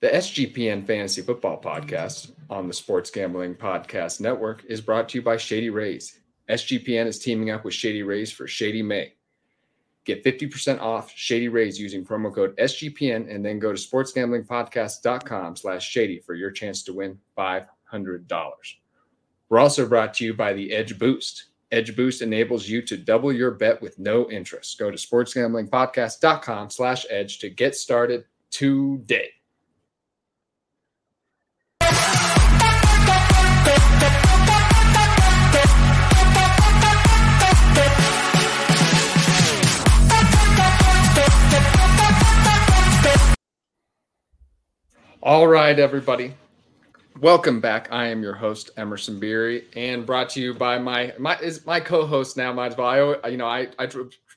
The SGPN Fantasy Football Podcast on the Sports Gambling Podcast Network is brought to you by Shady Rays. SGPN is teaming up with Shady Rays for Shady May. Get 50% off Shady Rays using promo code SGPN and then go to sportsgamblingpodcast.com slash shady for your chance to win $500. We're also brought to you by the Edge Boost. Edge Boost enables you to double your bet with no interest. Go to sportsgamblingpodcast.com slash edge to get started today. All right, everybody. Welcome back. I am your host Emerson Beery, and brought to you by my my is my co-host now. Might as well. I you know I I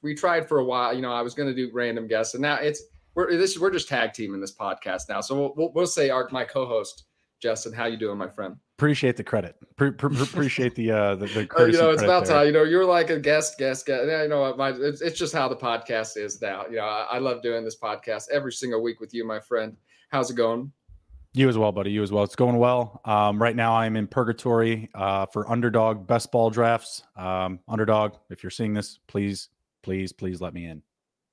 we tried for a while. You know I was going to do random guests, and now it's we're this we're just tag teaming this podcast now. So we'll we'll, we'll say our my co-host Justin. How you doing, my friend? Appreciate the credit. Pre- pre- pre- appreciate the uh the, the Uh, you know, it's about there. time. You know, you're like a guest, guest, guest. Yeah, You know, what, my it's, it's just how the podcast is now. You know, I, I love doing this podcast every single week with you, my friend. How's it going? You as well, buddy. You as well. It's going well. Um, right now, I'm in purgatory uh, for underdog best ball drafts. Um, underdog, if you're seeing this, please, please, please let me in.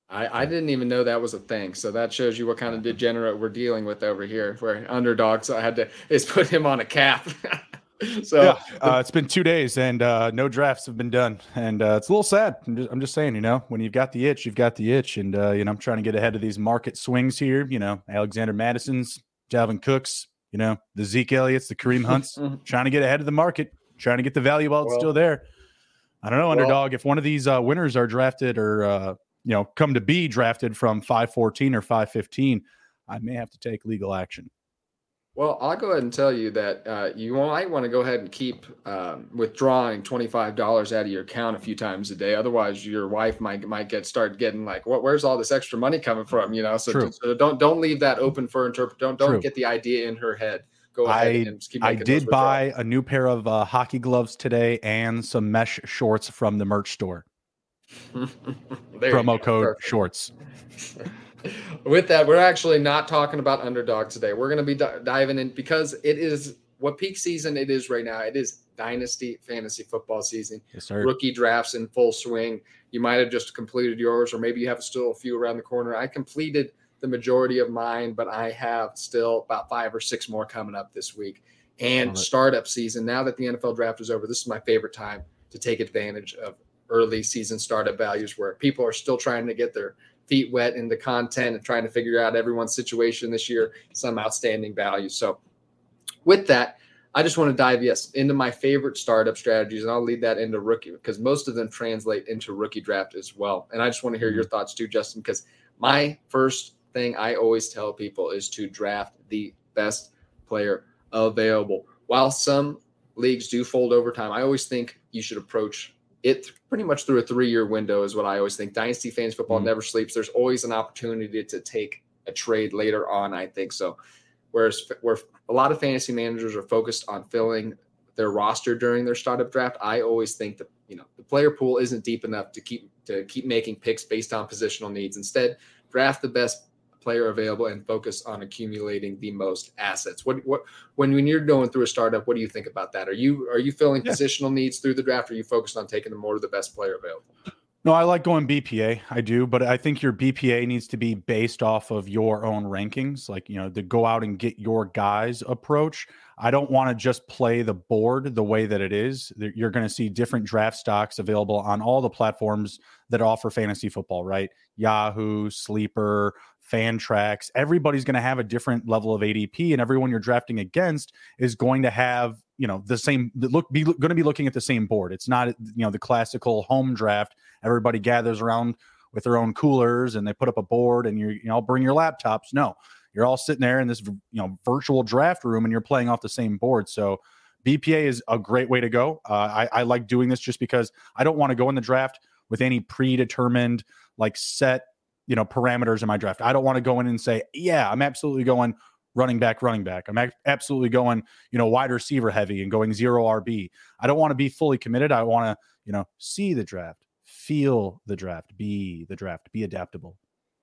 I, I didn't even know that was a thing. So that shows you what kind of degenerate we're dealing with over here. Where underdog, so I had to is put him on a cap. so yeah, uh, it's been two days and uh, no drafts have been done, and uh, it's a little sad. I'm just, I'm just saying, you know, when you've got the itch, you've got the itch, and uh, you know, I'm trying to get ahead of these market swings here. You know, Alexander Mattison's, Dalvin Cooks, you know, the Zeke Elliott's, the Kareem Hunts, trying to get ahead of the market, trying to get the value while it's Well- still there. I don't know, Well- underdog. if one of these uh, winners are drafted or uh, you know come to be drafted from 514 or 515, I may have to take legal action. Well, I'll go ahead and tell you that uh, you might want to go ahead and keep um, withdrawing twenty five dollars out of your account a few times a day. Otherwise, your wife might might get start getting like, "What? Where's all this extra money coming from?" You know. So, so don't don't leave that open for interpret. Don't don't True. get the idea in her head. Go ahead I and keep I did buy a new pair of uh, hockey gloves today and some mesh shorts from the merch store. Promo code Perfect. shorts. With that, we're actually not talking about underdog today. We're going to be di- diving in because it is what peak season it is right now. It is dynasty fantasy football season. Yes, sir. Rookie drafts in full swing. You might have just completed yours, or maybe you have still a few around the corner. I completed the majority of mine, but I have still about five or six more coming up this week. And startup season. Now that the NFL draft is over, this is my favorite time to take advantage of early season startup values where people are still trying to get their feet wet in the content and trying to figure out everyone's situation this year, some outstanding value. So, with that, I just want to dive yes into my favorite startup strategies, and I'll lead that into rookie because most of them translate into rookie draft as well. And I just want to hear your mm-hmm. thoughts too, Justin, because my first thing I always tell people is to draft the best player available. While some leagues do fold over time, I always think you should approach it pretty much through a three-year window is what I always think. Dynasty fans football Mhm. never sleeps. There's always an opportunity to take a trade later on. I think so. Whereas where a lot of fantasy managers are focused on filling their roster during their startup draft, I always think that you know the player pool isn't deep enough to keep to keep making picks based on positional needs. Instead, draft the best player available and focus on accumulating the most assets. What what when when you're going through a startup, what do you think about that? Are you are you filling Yeah. positional needs through the draft? Or are you focused on taking the more of the best player available? No, I like going BPA. I do, but I think your BPA needs to be based off of your own rankings, like you know, the go out and get your guys approach. I don't want to just play the board the way that it is. You're going to see different draft stocks available on all the platforms that offer fantasy football, right? Yahoo, Sleeper, Fantrax. Everybody's going to have a different level of ADP, and everyone you're drafting against is going to have you know the same look be going to be looking at the same board. It's not you know the classical home draft everybody gathers around with their own coolers and they put up a board and you you know bring your laptops. No, you're all sitting there in this you know virtual draft room and you're playing off the same board. So BPA is a great way to go. Uh, I, I like doing this just because I don't want to go in the draft with any predetermined like set you know parameters in my draft. I don't want to go in and say, yeah, I'm absolutely going running back, running back. I'm absolutely going, you know, wide receiver heavy and going zero RB. I don't want to be fully committed. I want to, you know, see the draft, feel the draft, be the draft, be adaptable.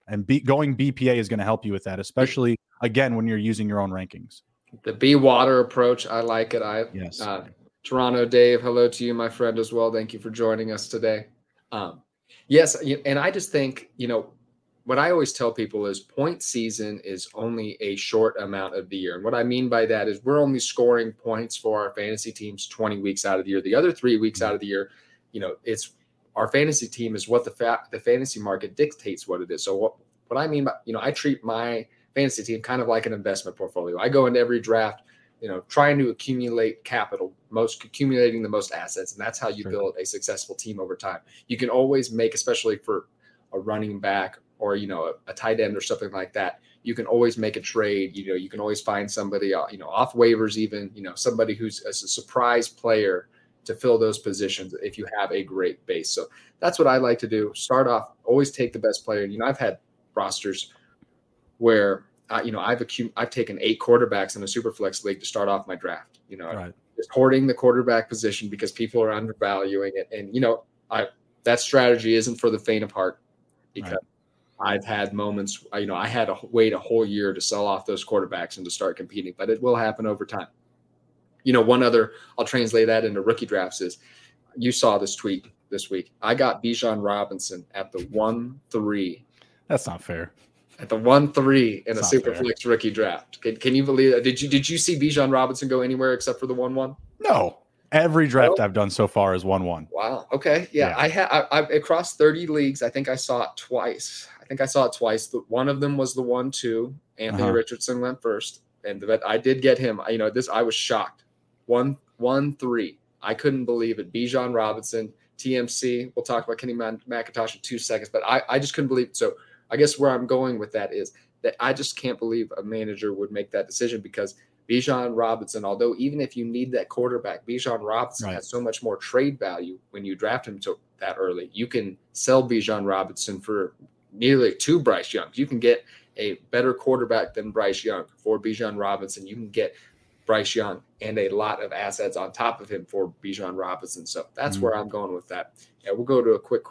And be, going BPA is going to help you with that, especially again when you're using your own rankings. The B water approach, I like it. I yes. Uh, Toronto Dave, hello to you, my friend, as well. Thank you for joining us today. Um, yes, and I just think you know what I always tell people is point season is only a short amount of the year. And what I mean by that is we're only scoring points for our fantasy teams 20 weeks out of the year. The other three weeks out of the year, you know, it's our fantasy team is what the fa- the fantasy market dictates what it is. So what, what I mean by, you know, I treat my fantasy team kind of like an investment portfolio. I go into every draft, you know, trying to accumulate capital, most accumulating the most assets. And that's how you sure. build a successful team over time. You can always make, especially for a running back or you know a, a, tight end or something like that you can always make a trade you know you can always find somebody uh, you know off waivers even you know somebody who's a surprise player to fill those positions if you have a great base. So that's what i like to do. Start off always take the best player. You know i've had rosters where uh, you know i've accum- i've taken eight quarterbacks in a super flex league to start off my draft you know right. just hoarding the quarterback position because people are undervaluing it. And you know i that strategy isn't for the faint of heart because right I've had moments, uh, you know, I had to wait a whole year to sell off those quarterbacks and to start competing, but it will happen over time. You know, one other, I'll translate that into rookie drafts is you saw this tweet this week. I got Bijan Robinson at the 1 3. That's not fair. At the 1 3 in That's a Superflex rookie draft. Can, can you believe that? Did you, did you see Bijan Robinson go anywhere except for the 1 1? No. Every draft I've done so far is 1 1. Wow. Okay. Yeah. yeah. I had, I, I, across 30 leagues, I think I saw it twice. I think I saw it twice. But one of them was the one two. Anthony uh-huh. Richardson went first, and but I did get him. You know, this I was shocked. One one three. I couldn't believe it. Bijan Robinson, TMC. We'll talk about Kenny McIntosh in two seconds, but I I just couldn't believe. It. So I guess where I'm going with that is that I just can't believe a manager would make that decision because Bijan Robinson, although even if you need that quarterback, Bijan Robinson right. has so much more trade value when you draft him to that early. You can sell Bijan Robinson for nearly two Bryce Youngs. You can get a better quarterback than Bryce Young for Bijan Robinson. You can get Bryce Young and a lot of assets on top of him for Bijan Robinson. So that's mm-hmm. where I'm going with that. Yeah, we'll go to a quick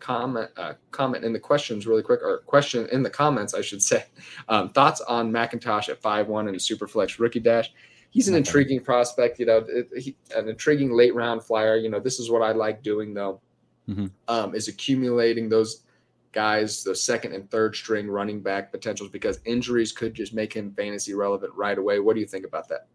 comment uh, comment in the questions really quick or question in the comments I should say. Um, thoughts on McIntosh at five one in a super flex rookie dash. He's an intriguing prospect, you know, it, he, an intriguing late round flyer. You know, this is what I like doing though, mm-hmm. um, is accumulating those guys, the second and third string running back potentials because injuries could just make him fantasy relevant right away. What do you think about that?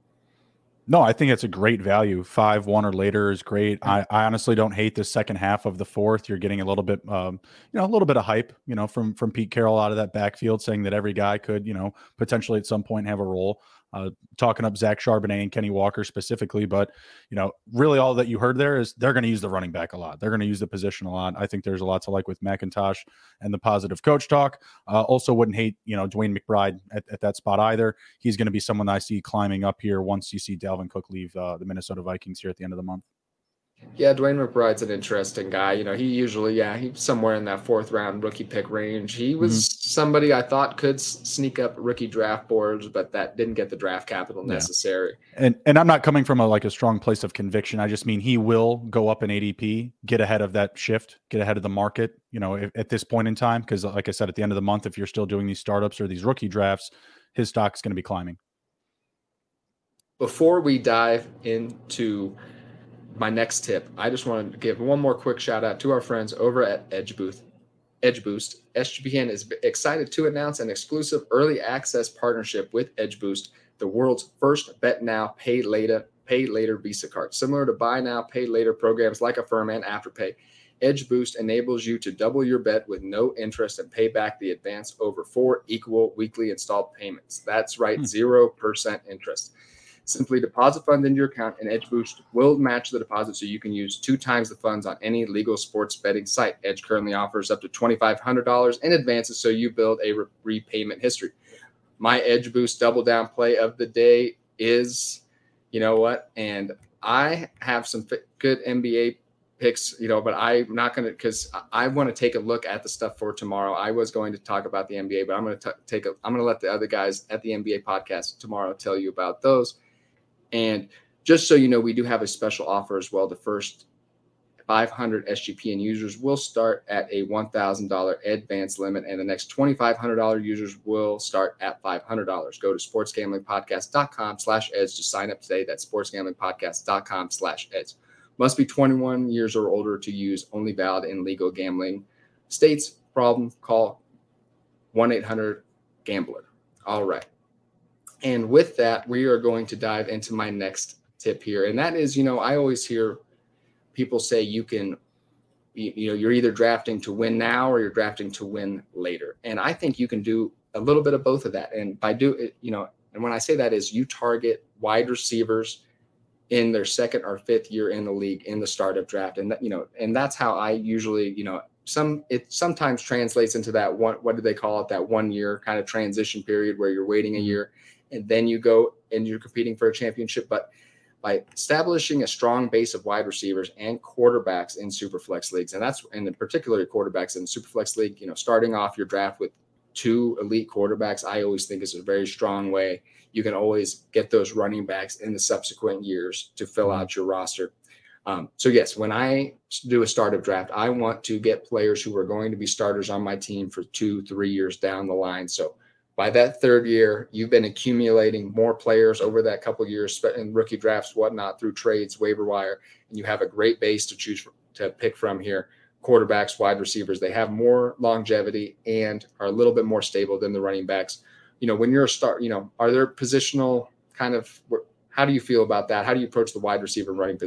No, I think it's a great value. Five, one or later is great. I, I honestly don't hate the second half of the fourth. You're getting a little bit, um, you know, a little bit of hype, you know, from from Pete Carroll out of that backfield, saying that every guy could, you know, potentially at some point have a role uh, talking up Zach Charbonnet and Kenny Walker specifically. But, you know, really all that you heard there is they're going to use the running back a lot. They're going to use the position a lot. I think there's a lot to like with McIntosh and the positive coach talk. Uh, also, wouldn't hate, you know, DeWayne McBride at, at that spot either. He's going to be someone I see climbing up here once you see Dalvin Cook leave uh, the Minnesota Vikings here at the end of the month. Yeah, DeWayne McBride's an interesting guy. You know, he usually, yeah, he's somewhere in that fourth round rookie pick range. He was mm-hmm. somebody I thought could sneak up rookie draft boards, but that didn't get the draft capital necessary. Yeah. And and I'm not coming from a like a strong place of conviction. I just mean he will go up in ADP, get ahead of that shift, get ahead of the market. You know, if, at this point in time, because like I said, at the end of the month, if you're still doing these startups or these rookie drafts, his stock is going to be climbing. Before we dive into my next tip, I just want to give one more quick shout out to our friends over at Edge Boost. Edge Boost. SGPN is excited to announce an exclusive early access partnership with Edge Boost, the world's first bet now, pay later, pay later Visa card. Similar to buy now, pay later programs like Affirm and Afterpay, Edge Boost enables you to double your bet with no interest and pay back the advance over four equal weekly installed payments. That's right, hmm. 0% interest. Simply deposit funds into your account, and Edge Boost will match the deposit so you can use two times the funds on any legal sports betting site. Edge currently offers up to $2,500 in advances so you build a re- repayment history. My Edge Boost double down play of the day is, you know what? And I have some good NBA picks, you know, but I'm not going to because I want to take a look at the stuff for tomorrow. I was going to talk about the NBA, but I'm going to take a I'm going to let the other guys at the NBA podcast tomorrow tell you about those. And just so you know, we do have a special offer as well. The first 500 SGPN users will start at a $1,000 advance limit, and the next $2,500 users will start at $500. Go to sportsgamblingpodcast.com slash edge to sign up today. That's sportsgamblingpodcast.com slash edge. Must be 21 years or older to use, only valid in legal gambling states. Problem, call 1 800 Gambler. All right. And with that, we are going to dive into my next tip here. And that is, you know, I always hear people say you can, you, you know, you're either drafting to win now or you're drafting to win later. And I think you can do a little bit of both of that. And by do, you know, and when I say that is you target wide receivers in their second or fifth year in the league in the startup draft and that, you know and that's how i usually you know some it sometimes translates into that one what do they call it that one year kind of transition period where you're waiting a mm-hmm. year and then you go and you're competing for a championship but by establishing a strong base of wide receivers and quarterbacks in superflex leagues and that's and particularly quarterbacks in superflex league you know starting off your draft with two elite quarterbacks i always think is a very strong way you can always get those running backs in the subsequent years to fill mm-hmm. out your roster. Um, so yes, when I do a startup draft, I want to get players who are going to be starters on my team for two, three years down the line. So by that third year, you've been accumulating more players over that couple years in rookie drafts, whatnot, through trades, waiver wire, and you have a great base to choose to pick from here. Quarterbacks, wide receivers, they have more longevity and are a little bit more stable than the running backs you know, when you're a start, you know, are there positional kind of how do you feel about that? How do you approach the wide receiver running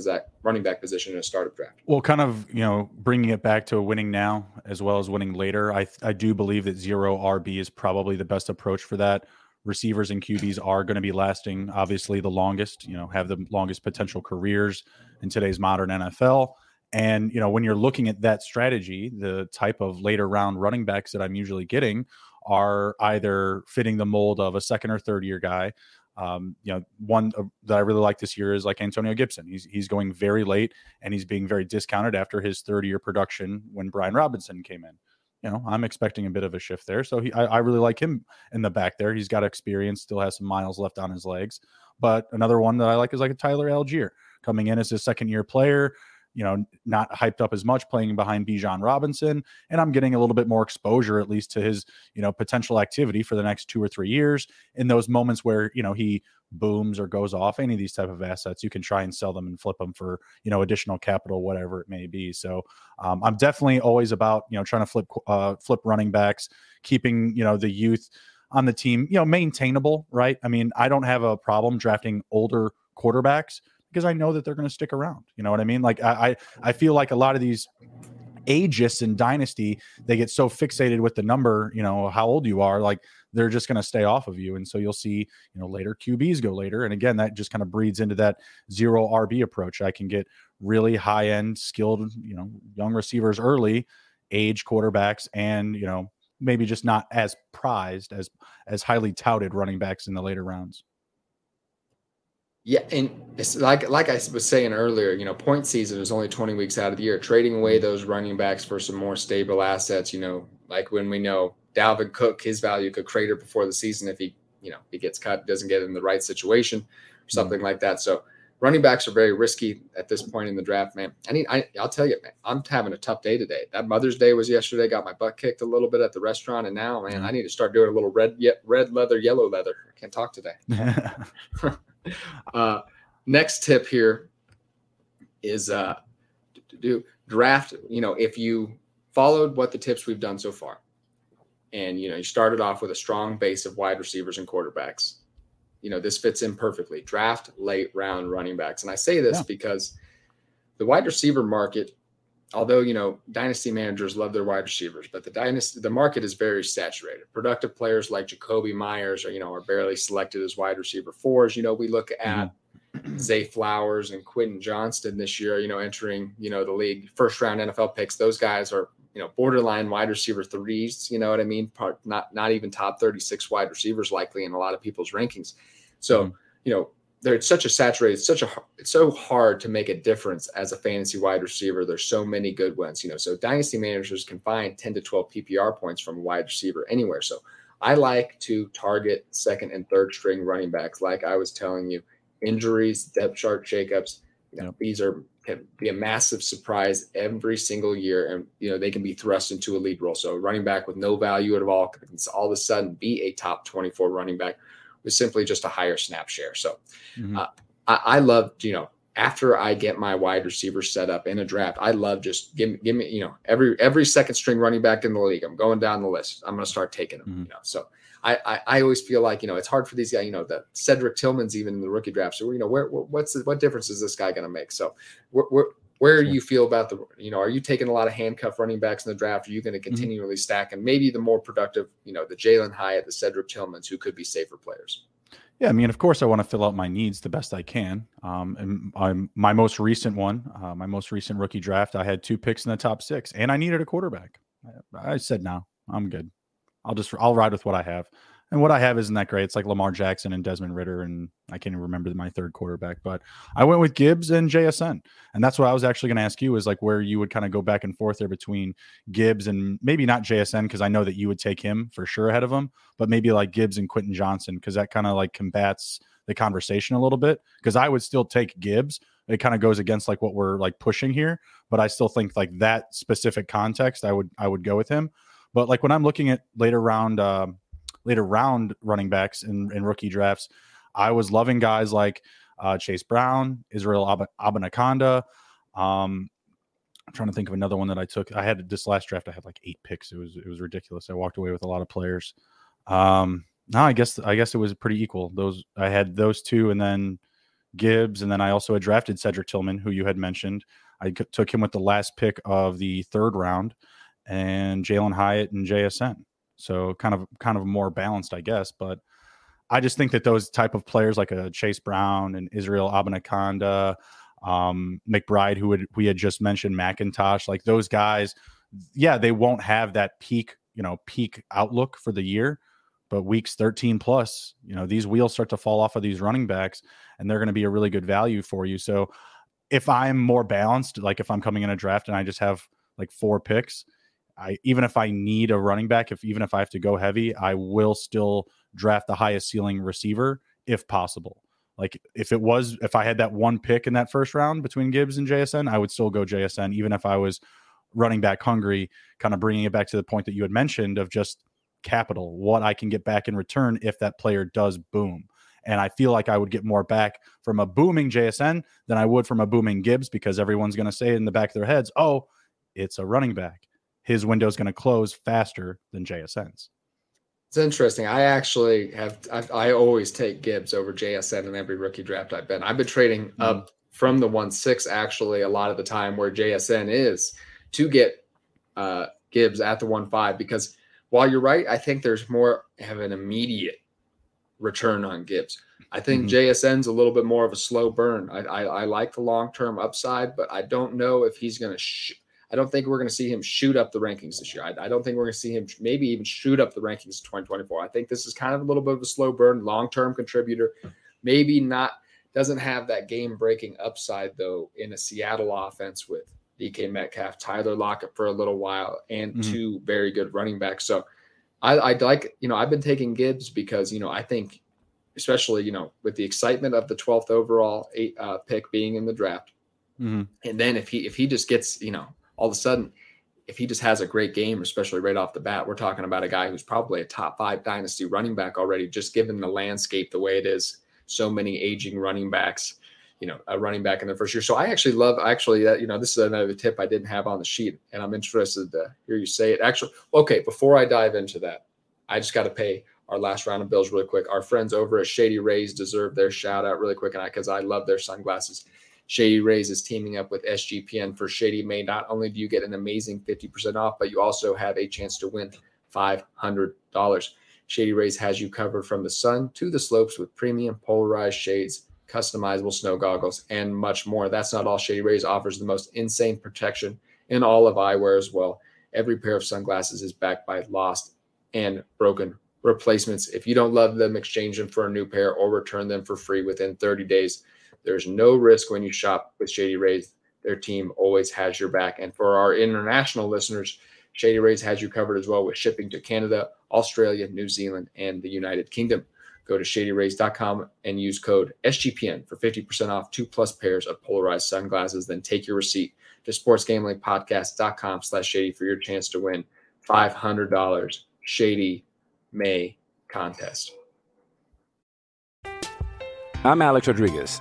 running back position in a startup draft? Well, kind of, you know, bringing it back to winning now as well as winning later. I I do believe that zero RB is probably the best approach for that. Receivers and QBs are going to be lasting, obviously, the longest. You know, have the longest potential careers in today's modern NFL. And you know, when you're looking at that strategy, the type of later round running backs that I'm usually getting are either fitting the mold of a second or third year guy. Um, you know, one that I really like this year is like Antonio Gibson. He's he's going very late and he's being very discounted after his third year production when Brian Robinson came in. You know, I'm expecting a bit of a shift there. So he, I, I really like him in the back there. He's got experience, still has some miles left on his legs. But another one that I like is like a Tyler Allgeier coming in as a second year player you know, not hyped up as much playing behind Bijan Robinson. And I'm getting a little bit more exposure, at least to his, you know, potential activity for the next two or three years. In those moments where, you know, he booms or goes off any of these type of assets, you can try and sell them and flip them for, you know, additional capital, whatever it may be. So um, I'm definitely always about, you know, trying to flip, uh, flip running backs, keeping, you know, the youth on the team, you know, maintainable, right? I mean, I don't have a problem drafting older quarterbacks because I know that they're going to stick around. You know what I mean? Like I, I feel like a lot of these agists in dynasty they get so fixated with the number you know how old you are like they're just going to stay off of you and so you'll see you know later qb's go later and again that just kind of breeds into that zero rb approach i can get really high end skilled you know young receivers early age quarterbacks and you know maybe just not as prized as as highly touted running backs in the later rounds yeah, and it's like like I was saying earlier, you know, point season is only 20 weeks out of the year. Trading away mm-hmm. those running backs for some more stable assets, you know, like when we know Dalvin Cook, his value could crater before the season if he, you know, he gets cut, doesn't get in the right situation, or mm-hmm. something mm-hmm. like that. So running backs are very risky at this point in the draft, man. I need, I, I'll tell you, man, I'm having a tough day today. That Mother's Day was yesterday. Got my butt kicked a little bit at the restaurant, and now, man, mm-hmm. I need to start doing a little red, red leather, yellow leather. I can't talk today. uh, next tip here is uh, do draft. You know, if you followed what the tips we've done so far, and you know, you started off with a strong base of wide receivers and quarterbacks. You know, this fits in perfectly. Draft late round running backs, and I say this yeah. because the wide receiver market although you know dynasty managers love their wide receivers, but the dynasty the market is very saturated. Productive players like Jakobi Meyers are you know are barely selected as wide receiver fours. You know we look at mm-hmm. Zay Flowers and Quentin Johnston this year. You know entering you know the league first round NFL picks. Those guys are you know borderline wide receiver threes. You know what I mean? Part, not not even top thirty six wide receivers likely in a lot of people's rankings. So mm-hmm. you know there's such a saturated, it's such a it's so hard to make a difference as a fantasy wide receiver. There's so many good ones, you know. So dynasty managers can find 10 to 12 PPR points from a wide receiver anywhere. So I like to target second and third string running backs, like I was telling you. Injuries, depth chart shakeups, you know, yep. these are can be a massive surprise every single year, and you know they can be thrust into a lead role. So running back with no value at all can all of a sudden be a top 24 running back was simply just a higher snap share. So mm-hmm. uh, I, I love, you know, after I get my wide receiver set up in a draft, I love just give, give me, you know, every every second string running back in the league. I'm going down the list. I'm going to start taking them. Mm-hmm. You know, so I, I, I always feel like you know it's hard for these guys. You know, the Cedric Tillman's even in the rookie draft. So you know, where, what's the, what difference is this guy going to make? So we're, we're where do you feel about the you know are you taking a lot of handcuff running backs in the draft? Are you going to mm-hmm. continually mm-hmm. stack and maybe the more productive you know the jalin hyatt the cedric tillmans who could be safer players? Yeah i mean of course i want to fill out my needs the best i can. Um, and I'm, my most recent one uh, my most recent rookie draft i had two picks in the top six and i needed a quarterback. I, I said no i'm good. I'll just i'll ride with what i have and what I have isn't that great. It's like Lamar Jackson and Desmond Ridder, and I can't even remember my third quarterback. But I went with Gibbs and JSN, and that's what I was actually going to ask you is like where you would kind of go back and forth there between Gibbs and maybe not JSN because I know that you would take him for sure ahead of him, but maybe like Gibbs and Quentin Johnston because that kind of like combats the conversation a little bit. Because I would still take Gibbs. It kind of goes against like what we're like pushing here, but I still think like that specific context, I would I would go with him. But like when I'm looking at later round. Uh, later round running backs in, in rookie drafts. I was loving guys like uh, Chase Brown, Israel Ab- Abanikanda. Um, I'm trying to think of another one that I took. I had this last draft. I had like eight picks. It was it was ridiculous. I walked away with a lot of players. Um, no, I guess I guess it was pretty equal. Those I had those two, and then Gibbs, and then I also had drafted Cedric Tillman, who you had mentioned. I took him with the last pick of the third round, and Jalin Hyatt and JSN. So kind of kind of more balanced, I guess. But I just think that those type of players like a Chase Brown and Israel Abanikanda, um, McBride, who would, we had just mentioned, McIntosh, like those guys, yeah, they won't have that peak, you know, peak outlook for the year. But weeks 13 plus, you know, these wheels start to fall off of these running backs and they're going to be a really good value for you. So if I'm more balanced, like if I'm coming in a draft and I just have like four picks, I even if I need a running back, if even if I have to go heavy, I will still draft the highest ceiling receiver if possible. Like if it was if I had that one pick in that first round between Gibbs and JSN, I would still go JSN even if I was running back hungry, kind of bringing it back to the point that you had mentioned of just capital, what I can get back in return if that player does boom. And I feel like I would get more back from a booming JSN than I would from a booming Gibbs because everyone's going to say in the back of their heads, oh, it's a running back his window is going to close faster than JSN's. It's interesting. I actually have. I've, i always take Gibbs over JSN in every rookie draft I've been. I've been trading mm-hmm. up from the one six actually a lot of the time where JSN is to get uh, Gibbs at the one five because while you're right, I think there's more have an immediate return on Gibbs. I think mm-hmm. JSN's a little bit more of a slow burn. I, I, I like the long term upside, but I don't know if he's going to. Sh- I don't think we're going to see him shoot up the rankings this year. I, I don't think we're going to see him maybe even shoot up the rankings in 2024. I think this is kind of a little bit of a slow burn, long term contributor. Maybe not, doesn't have that game breaking upside, though, in a Seattle offense with DK Metcalf, Tyler Lockett for a little while, and mm-hmm. two very good running backs. So I, I'd like, you know, I've been taking Gibbs because, you know, I think, especially, you know, with the excitement of the 12th overall eight, uh, pick being in the draft. Mm-hmm. And then if he if he just gets, you know, all of a sudden, if he just has a great game, especially right off the bat, we're talking about a guy who's probably a top five dynasty running back already, just given the landscape the way it is. So many aging running backs, you know, a running back in the first year. So I actually love, actually, that, you know, this is another tip I didn't have on the sheet, and I'm interested to hear you say it. Actually, okay, before I dive into that, I just got to pay our last round of bills really quick. Our friends over at Shady Rays deserve their shout out really quick, and I because I love their sunglasses. Shady Rays is teaming up with SGPN for Shady May. Not only do you get an amazing 50% off, but you also have a chance to win $500. Shady Rays has you covered from the sun to the slopes with premium polarized shades, customizable snow goggles, and much more. That's not all. Shady Rays offers the most insane protection in all of eyewear as well. Every pair of sunglasses is backed by lost and broken replacements. If you don't love them, exchange them for a new pair or return them for free within 30 days. There's no risk when you shop with Shady Rays. Their team always has your back. And for our international listeners, Shady Rays has you covered as well with shipping to Canada, Australia, New Zealand, and the United Kingdom. Go to shadyrays.com and use code SGPN for 50% off two plus pairs of polarized sunglasses. Then take your receipt to sportsgamblingpodcast.com slash shady for your chance to win $500 Shady May contest. I'm Alex Rodriguez.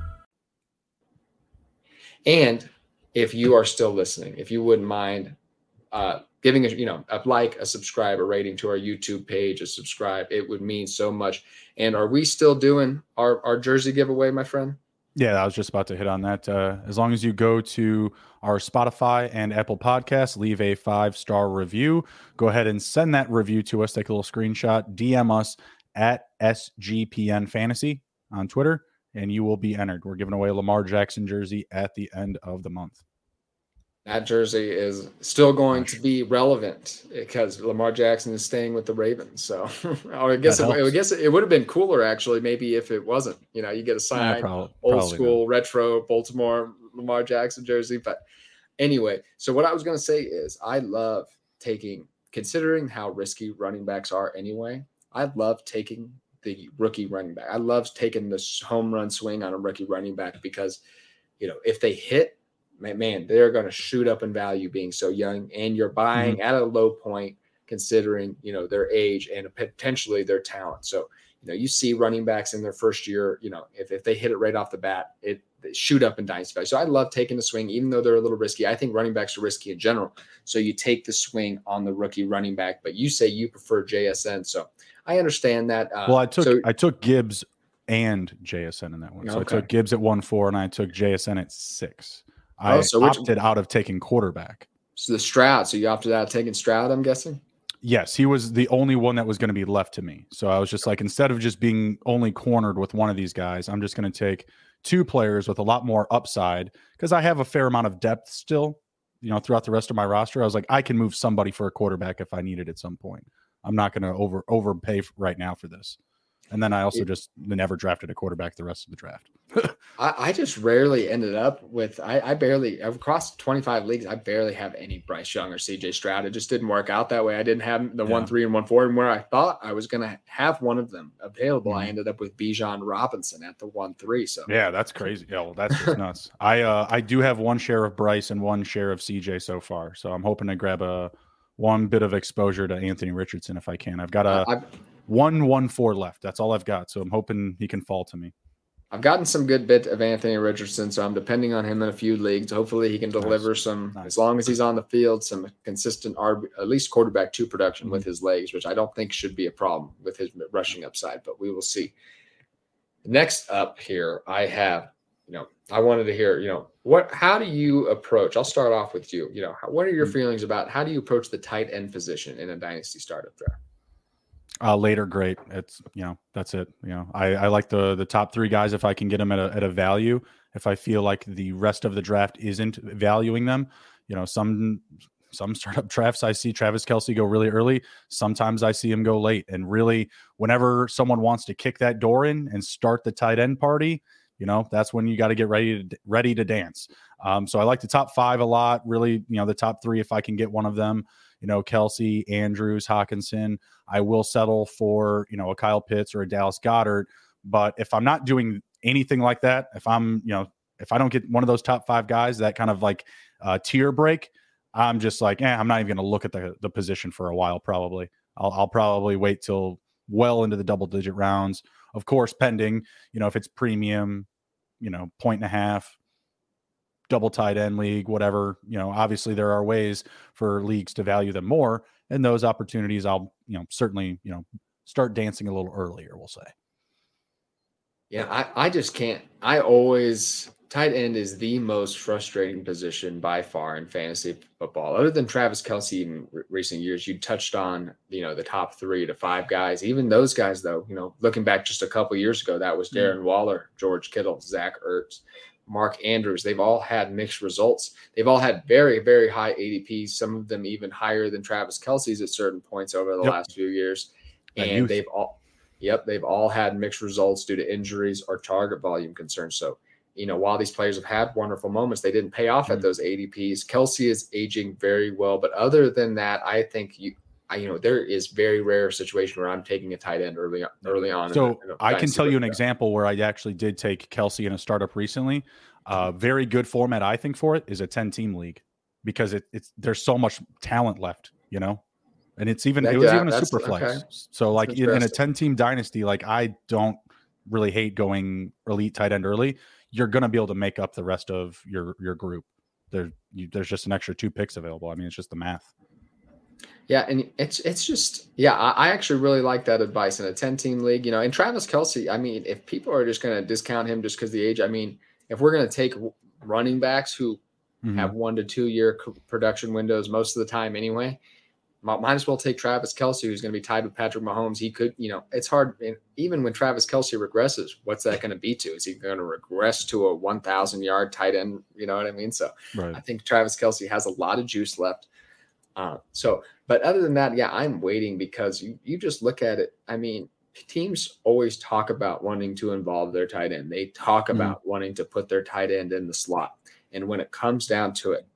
And if you are still listening, if you wouldn't mind uh, giving a you know a like, a subscribe, a rating to our YouTube page, a subscribe, it would mean so much. And are we still doing our our jersey giveaway, my friend? Yeah, I was just about to hit on that. Uh, as long as you go to our Spotify and Apple Podcasts, leave a five star review. Go ahead and send that review to us. Take a little screenshot, DM us at SGPN Fantasy on Twitter, and you will be entered. We're giving away a Lamar Jackson jersey at the end of the month. That jersey is still going to be relevant because Lamar Jackson is staying with the Ravens. So I guess it, I guess it would have been cooler actually, maybe if it wasn't. You know, you get a Yeah, signed prob- old probably school retro Baltimore Lamar Jackson jersey. But anyway, so what I was going to say is I love taking, considering how risky running backs are anyway, I love taking the rookie running back. I love taking this home run swing on a rookie running back because, you know, if they hit, man, they're going to shoot up in value being so young and you're buying mm-hmm. at a low point considering, you know, their age and potentially their talent. So, you know, you see running backs in their first year, you know, if, if they hit it right off the bat, it they shoot up in dynasty value. So I love taking the swing, even though they're a little risky. I think running backs are risky in general. So you take the swing on the rookie running back, but you say you prefer JSN. So I understand that. Uh, Well, I took so- I took Gibbs and JSN in that one. So Okay. I took Gibbs at one four, and I took JSN at six. I Oh, so which- opted out of taking quarterback. so the Stroud. So you opted out of taking Stroud, I'm guessing. Yes, he was the only one that was going to be left to me. So I was just like, instead of just being only cornered with one of these guys, I'm just going to take two players with a lot more upside because I have a fair amount of depth still, you know, throughout the rest of my roster. I was like, I can move somebody for a quarterback if I need it at some point. I'm not going to over overpay right now for this. And then I also just never drafted a quarterback the rest of the draft. I, I just rarely ended up with I, I barely across 25 leagues I barely have any Bryce Young or CJ Stroud. It just didn't work out that way. I didn't have the one three and one four, and where I thought I was gonna have one of them available, I Mhm. ended up with Bijan Robinson at the one three. So Yeah, that's crazy. Yeah, well, that's just nuts. I uh I do have one share of Bryce and one share of CJ so far. So I'm hoping to grab a one bit of exposure to Anthony Richardson if I can. I've got a I've one one four left. That's all I've got. So I'm hoping he can fall to me. I've gotten some good bit of Anthony Richardson, so I'm depending on him in a few leagues. Hopefully, he can deliver some Nice. as long as he's on the field, some consistent RB, at least quarterback two production Mm-hmm. with his legs, which I don't think should be a problem with his rushing upside, but we will see. Next up here, I have, you know, I wanted to hear, you know, what, how do you approach? I'll start off with you. You know, how- what are your Mm. feelings about how do you approach the tight end position in a dynasty startup draft? Uh, later, great. It's you know that's it. You know, I, I like the the top three guys if I can get them at a at a value. If I feel like the rest of the draft isn't valuing them, you know, some some startup drafts I see Travis Kelce go really early. Sometimes I see him go late. And really, whenever someone wants to kick that door in and start the tight end party, you know, that's when you got to get ready to ready to dance. Um, so I like the top five a lot. Really, you know, the top three if I can get one of them. You know, Kelce Andrews, Hockenson I will settle for you know a Kyle Pitts or a Dallas Goedert But if I'm not doing anything like that, if I'm you know if I don't get one of those top five guys, that kind of like uh, tier break, I'm just like, eh, I'm not even going to look at the the position for a while. Probably, I'll, I'll probably wait till well into the double digit rounds. Of course, pending, you know, if it's premium, you know, point and a half, double tight end league, whatever. You know, obviously there are ways for leagues to value them more, and those opportunities, I'll you know certainly you know start dancing a little earlier. We'll say. Yeah, I, I just can't. I always tight end is the most frustrating position by far in fantasy football. Other than Travis Kelce in re- recent years, you touched on you know the top three to five guys. Even those guys, though, you know, looking back just a couple years ago, that was mm. Darren Waller, George Kittle, Zach Ertz, Mark Andrews. They've all had mixed results. They've all had very very high ADPs. Some of them even higher than Travis Kelce's at certain points over the yep. last few years, and they've all. Yep, they've all had mixed results due to injuries or target volume concerns. So, you know, while these players have had wonderful moments, they didn't pay off mm-hmm. at those ADPs. Kelce is aging very well, but other than that, I think you, I, you know, there is very rare situation where I'm taking a tight end early early on. So in a, in a I can tell you an example where I actually did take Kelce in a startup recently. Uh, very good format, I think, for it is a 10 team league because it, it's there's so much talent left, you know, and it's even it was yeah, even a super flex. Okay. So like in, in a 10 team dynasty, like I don't really hate going elite tight end early you're going to be able to make up the rest of your your group. There, you, there's just an extra two picks available. I mean, it's just the math. Yeah, and it's it's just yeah, I, I actually really like that advice in a ten team league. You know, and Travis Kelce. I mean, if people are just going to discount him just because the age, I mean, if we're going to take running backs who mm-hmm. have one to two year production windows most of the time anyway, might as well take Travis Kelce, who's going to be tied with Patrick Mahomes. He could, you know, it's hard. Even when Travis Kelce regresses, what's that going to be to? Is he going to regress to a 1,000 yard tight end? You know what I mean? So right. I think Travis Kelce has a lot of juice left. Uh, so, but other than that, yeah, I'm waiting because you, you just look at it. I mean, teams always talk about wanting to involve their tight end, they talk mm-hmm. about wanting to put their tight end in the slot. And when it comes down to it,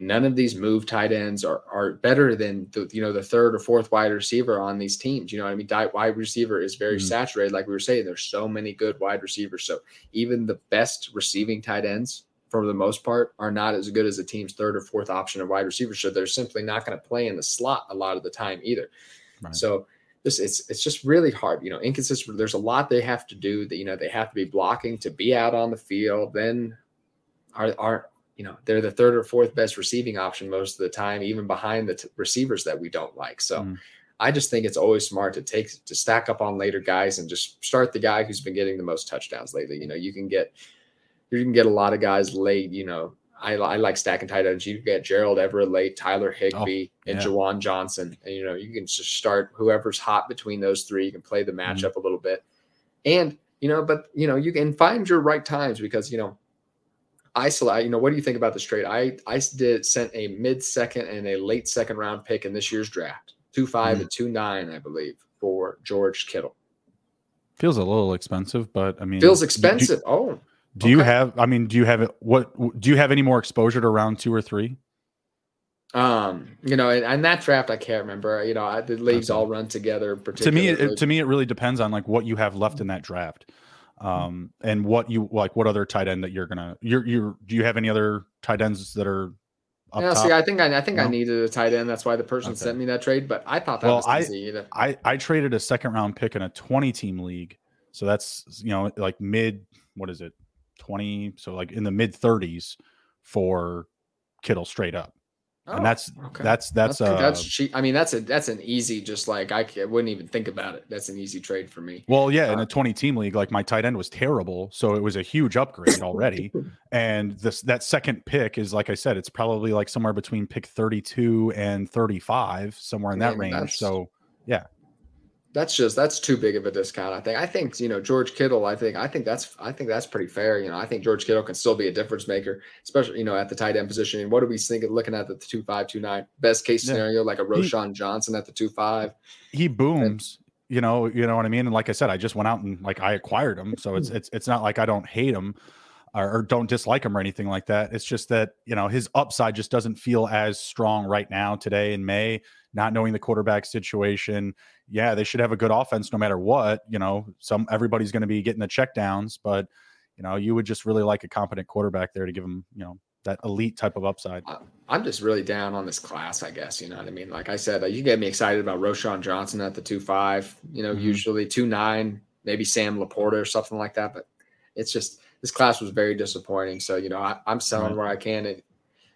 none of these move tight ends are, are better than the you know the third or fourth wide receiver on these teams. You know what I mean? Wide receiver is very mm-hmm. saturated, like we were saying. There's so many good wide receivers. So even the best receiving tight ends, for the most part, are not as good as a team's third or fourth option of wide receiver. So they're simply not going to play in the slot a lot of the time either. Right. So this it's it's just really hard. You know, inconsistent. There's a lot they have to do. That you know they have to be blocking to be out on the field. Then are are you know they're the third or fourth best receiving option most of the time, even behind the t- receivers that we don't like. So. Mm. I just think it's always smart to take to stack up on later guys and just start the guy who's been getting the most touchdowns lately. You know, you can get you can get a lot of guys late. You know, I, I like stacking tight ends. You get Gerald Everett late, Tyler Higbee, oh, yeah. and Juwan Johnson. And you know, you can just start whoever's hot between those three. You can play the mm-hmm. matchup mm-hmm. a little bit, and you know, but you know, you can find your right times because you know I select, you know, what do you think about this trade? I I did sent a mid second and a late second round pick in this year's draft, two five mm. and two nine, I believe, for George Kittle. Feels a little expensive, but I mean, feels expensive. Oh, do okay. you have? I mean, do you have it? What do you have any more exposure to round two or three? Um, you know, and, and that draft, I can't remember. You know, I, the leagues okay. all run together. To me, it, to me, it really depends on like what you have left in that draft. Mm-hmm. um, and what you like, what other tight end that you're gonna, you're, you're, do you have any other tight ends that are? yeah, top? see, I think I, I think no? I needed a tight end. That's why the person okay. sent me that trade. But I thought that well, was I, easy. I I traded a second round pick in a 20 team league, so that's you know like mid, what is it, 20? So like in the mid 30s for Kittle straight up. Oh, and that's okay. that's that's that's, uh, that's cheap. I mean, that's a that's an easy, just like I, I wouldn't even think about it. That's an easy trade for me. Well, yeah, uh, in a 20 team league, like my tight end was terrible, so it was a huge upgrade already. and this that second pick is like I said, it's probably like somewhere between pick 32 and 35, somewhere in that range. So yeah. That's just that's too big of a discount. I think. I think you know George Kittle. I think I think that's I think that's pretty fair. You know, I think George Kittle can still be a difference maker, especially you know at the tight end position. And what are we thinking? Looking at the two five two nine best case scenario, like a Roschon he, Johnson at the two five. He booms. And, you know, you know what I mean. And like I said, I just went out and like I acquired him, so it's hmm. it's it's not like I don't hate him or, or don't dislike him or anything like that. It's just that you know his upside just doesn't feel as strong right now today in May not knowing the quarterback situation. Yeah, they should have a good offense no matter what. You know, some everybody's going to be getting the checkdowns, but you know, you would just really like a competent quarterback there to give them, you know, that elite type of upside. I'm just really down on this class, I guess. You know what I mean? Like I said, you get me excited about Roschon Johnson at the two five. You know, mm-hmm. usually two nine, maybe Sam LaPorta or something like that. But it's just this class was very disappointing. So you know, I, am selling right. where I can. And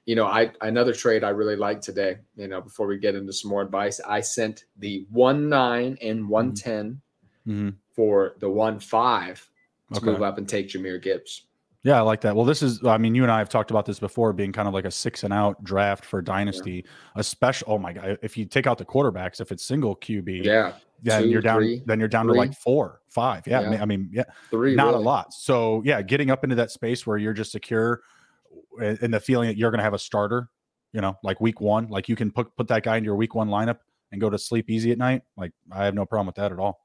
you know, I another trade I really like today. You know, before we get into some more advice, I sent the one nine and mm-hmm. one ten mm-hmm. for the one five to okay. move up and take Jahmyr Gibbs. Yeah, I like that. Well, this is, I mean, you and I have talked about this before being kind of like a six and out draft for Dynasty, yeah. especially, oh my God, if you take out the quarterbacks, if it's single QB, yeah, then you you're down, three, then you're down three. to like four, five. Yeah. yeah. I mean, yeah, three, not really. a lot. So, yeah, getting up into that space where you're just secure and the feeling that you're going to have a starter, you know, like week one, like you can put put that guy into your week one lineup and go to sleep easy at night. Like I have no problem with that at all.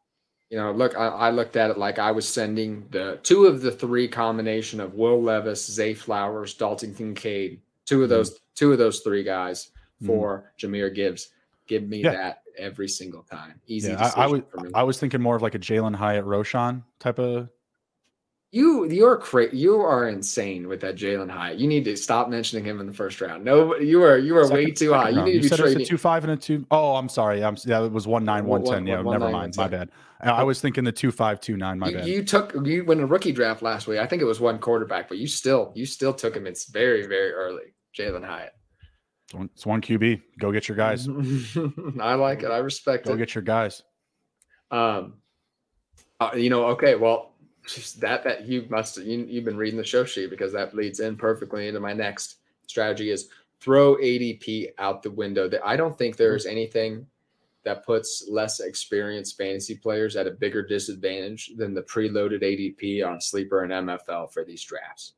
You know, look, I, I looked at it like I was sending the two of the three combination of Will Levis, Zay Flowers, Dalton Kincaid, two of mm-hmm. those mm-hmm. two of those three guys for mm-hmm. Jahmyr Gibbs. Give me yeah. that every single time. Easy. Yeah, I, I was I was thinking more of like a Jalin Hyatt Roschon type of you you're crazy. You are insane with that Jalin Hyatt. You need to stop mentioning him in the first round. No, you are you are second, way too high. You need to be trading. a two five and a two. Oh, I'm sorry. I'm yeah. It was one nine one ten. Yeah, one, never nine, mind. My bad. I was thinking the two five two nine. My you, bad. You took you went a rookie draft last week. I think it was one quarterback, but you still you still took him. It's very very early. Jalin Hyatt. It's one, it's one QB. Go get your guys. I like it. I respect Go it. Go get your guys. Um, uh, you know. Okay. Well, that that you must you, you've been reading the show sheet because that leads in perfectly into my next strategy is throw ADP out the window. That I don't think there's anything that puts less experienced fantasy players at a bigger disadvantage than the preloaded ADP on sleeper and MFL for these drafts.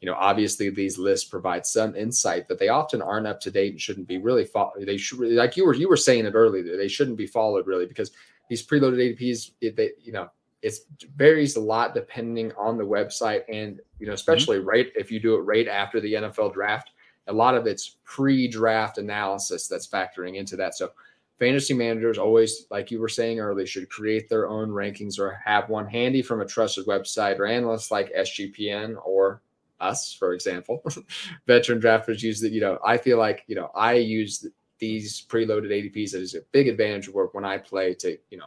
You know, obviously these lists provide some insight, but they often aren't up to date and shouldn't be really followed. They should, like you were you were saying it earlier, they shouldn't be followed really because these preloaded ADPs, they you know it varies a lot depending on the website and you know especially mm-hmm. right if you do it right after the NFL draft a lot of it's pre-draft analysis that's factoring into that so fantasy managers always like you were saying earlier should create their own rankings or have one handy from a trusted website or analysts like SGPN or us for example veteran drafters use that you know I feel like you know I use these preloaded ADPs as a big advantage of work when I play to you know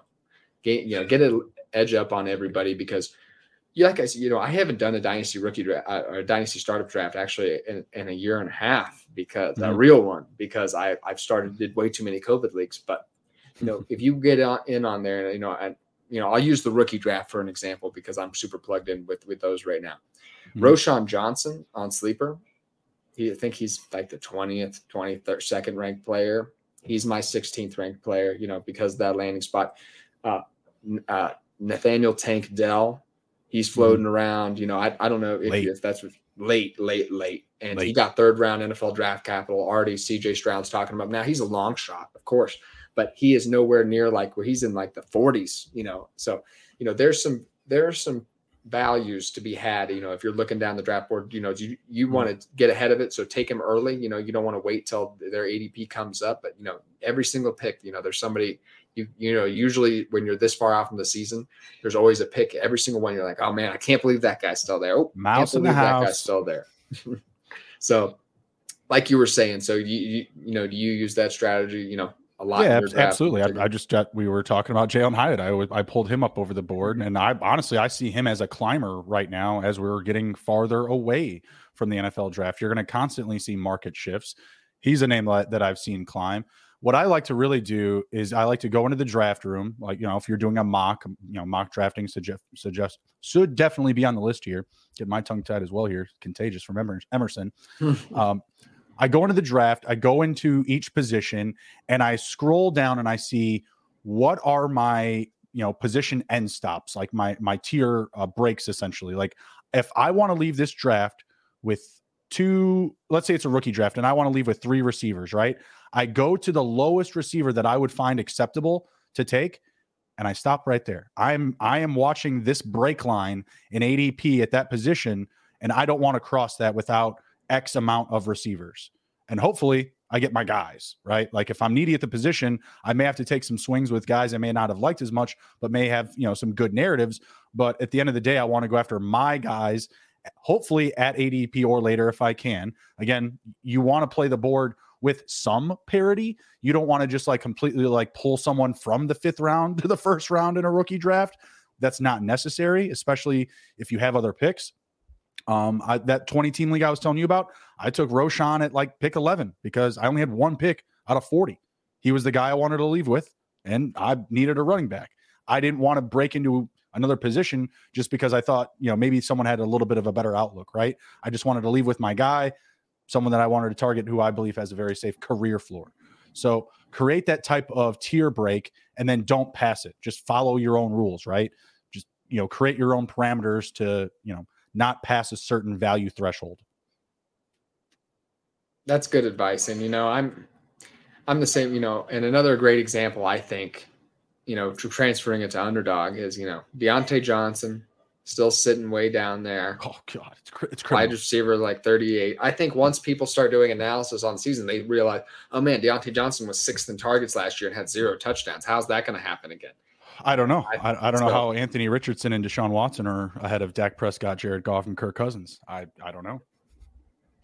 get you know get a edge up on everybody because yeah, like I said, you know, I haven't done a dynasty rookie draft uh, or a dynasty startup draft actually in, in, a year and a half because mm-hmm. a real one because I I've started did way too many COVID leaks. But you know, if you get on, in on there, you know, and you know, I'll use the rookie draft for an example because I'm super plugged in with with those right now. Mm-hmm. Roschon Johnson on sleeper, he I think he's like the twentieth, twenty third, second ranked player. He's my 16th ranked player, you know, because that landing spot. Uh, uh, Nathaniel Tank Dell. He's floating mm-hmm. around. You know, I, I don't know if, if that's late, late, late. And late. he got third round NFL draft capital. Already CJ Stroud's talking about. Now he's a long shot, of course, but he is nowhere near like where he's in like the 40s, you know. So, you know, there's some there's some values to be had. You know, if you're looking down the draft board, you know, you you mm-hmm. want to get ahead of it. So take him early. You know, you don't want to wait till their ADP comes up. But you know, every single pick, you know, there's somebody you you know usually when you're this far off in the season there's always a pick every single one. You're like oh man i can't believe that guy's still there. Oh mouse in the house that guy's still there. So like you were saying so you, you you know do you use that strategy you know a lot yeah absolutely. I, I, just uh, we were talking about Jalin Hyatt. I, I pulled him up over the board and I honestly I see him as a climber right now as we're getting farther away from the NFL draft. You're going to constantly see market shifts. He's a name that I've seen climb what I like to really do is I like to go into the draft room. Like, you know, if you're doing a mock, you know, mock drafting suggest, suggest should definitely be on the list here. Get my tongue tied as well here. Contagious from Emerson. um, I go into the draft, I go into each position and I scroll down and I see what are my you know position end stops like my my tier uh, breaks essentially like if i want to leave this draft with two let's say it's a rookie draft and i want to leave with three receivers right i go to the lowest receiver that i would find acceptable to take and i stop right there i'm i am watching this break line in adp at that position and i don't want to cross that without x amount of receivers and hopefully I get my guys, right? Like if I'm needy at the position, I may have to take some swings with guys I may not have liked as much, but may have, you know, some good narratives. But at the end of the day, I want to go after my guys, hopefully at ADP or later if I can. Again, you want to play the board with some parity. You don't want to just like completely like pull someone from the fifth round to the first round in a rookie draft. That's not necessary, especially if you have other picks. Um, I, that 20 team league I was telling you about, I took Roschon at like pick 11 because I only had one pick out of 40. He was the guy I wanted to leave with, and I needed a running back. I didn't want to break into another position just because I thought, you know, maybe someone had a little bit of a better outlook, right? I just wanted to leave with my guy, someone that I wanted to target who I believe has a very safe career floor. So create that type of tier break and then don't pass it. Just follow your own rules, right? Just, you know, create your own parameters to, you know, not pass a certain value threshold. That's good advice. And you know, I'm I'm the same, you know, and another great example, I think, you know, transferring it to underdog is, you know, Diontae Johnson still sitting way down there. Oh God, it's cr- it's wide receiver like 38. I think once people start doing analysis on the season, they realize, oh man, Diontae Johnson was sixth in targets last year and had zero touchdowns. How's that going to happen again? I don't know. I, I don't know how Anthony Richardson and Deshaun Watson are ahead of Dak Prescott, Jared Goff, and Kirk Cousins. I I don't know.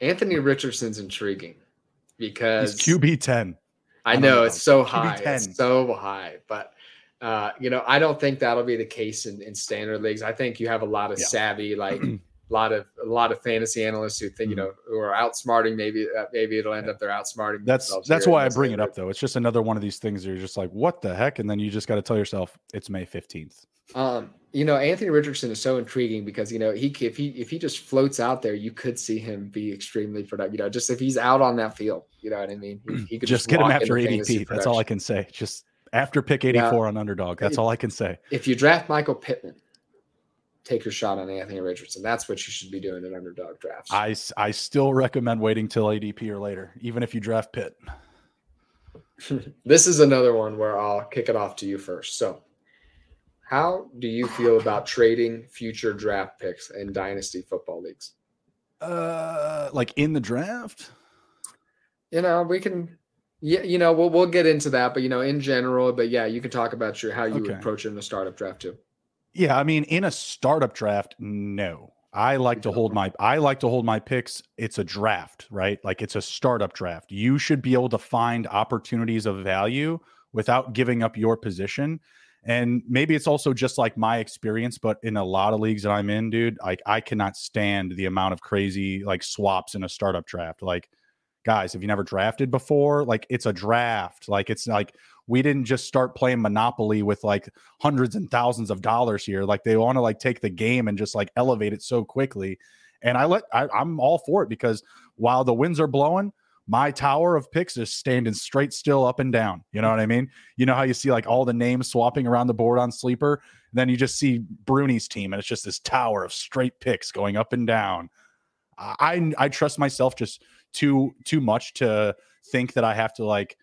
Anthony Richardson's intriguing because He's QB ten. I know it's so high, it's so high, but uh, you know I don't think that'll be the case in, in standard leagues. I think you have a lot of yeah. savvy like a lot of a lot of fantasy analysts who think you mm-hmm. know who are outsmarting. Maybe uh, maybe it'll end up they're outsmarting. That's that's why I bring it up though. It's just another one of these things. You're just like, what the heck, and then you just got to tell yourself it's May fifteenth. Um, you know, Anthony Richardson is so intriguing because you know he if he if he just floats out there, you could see him be extremely productive. You know, just if he's out on that field, you know what I mean. He, he could just, just get him after ADP. That's all I can say. Just after pick eighty four on underdog. That's if, all I can say. If you draft Michael Pittman, take your shot on Anthony Richardson. That's what you should be doing in underdog drafts. I, I still recommend waiting till ADP or later, even if you draft Pitt. this is another one where I'll kick it off to you first. So, how do you feel about trading future draft picks in dynasty football leagues? Uh, like in the draft? You know, we can yeah, you know, we'll we'll get into that, but you know, in general, but yeah, you can talk about your how you okay. would approach it in a startup draft too. Yeah, I mean, in a startup draft, no. I like to hold my I like to hold my picks. It's a draft, right? Like it's a startup draft. You should be able to find opportunities of value without giving up your position. And maybe it's also just like my experience, but in a lot of leagues that I'm in, dude, like I cannot stand the amount of crazy like swaps in a startup draft. Like, guys, have you never drafted before? Like, it's a draft. Like, it's like we didn't just start playing Monopoly with like hundreds and thousands of dollars here. Like they want to like take the game and just like elevate it so quickly. And I let I, I'm all for it because while the winds are blowing, my tower of picks is standing straight still up and down. You know what I mean? You know how you see like all the names swapping around the board on sleeper, then you just see Bruni's team, and it's just this tower of straight picks going up and down. I I trust myself just too too much to think that I have to like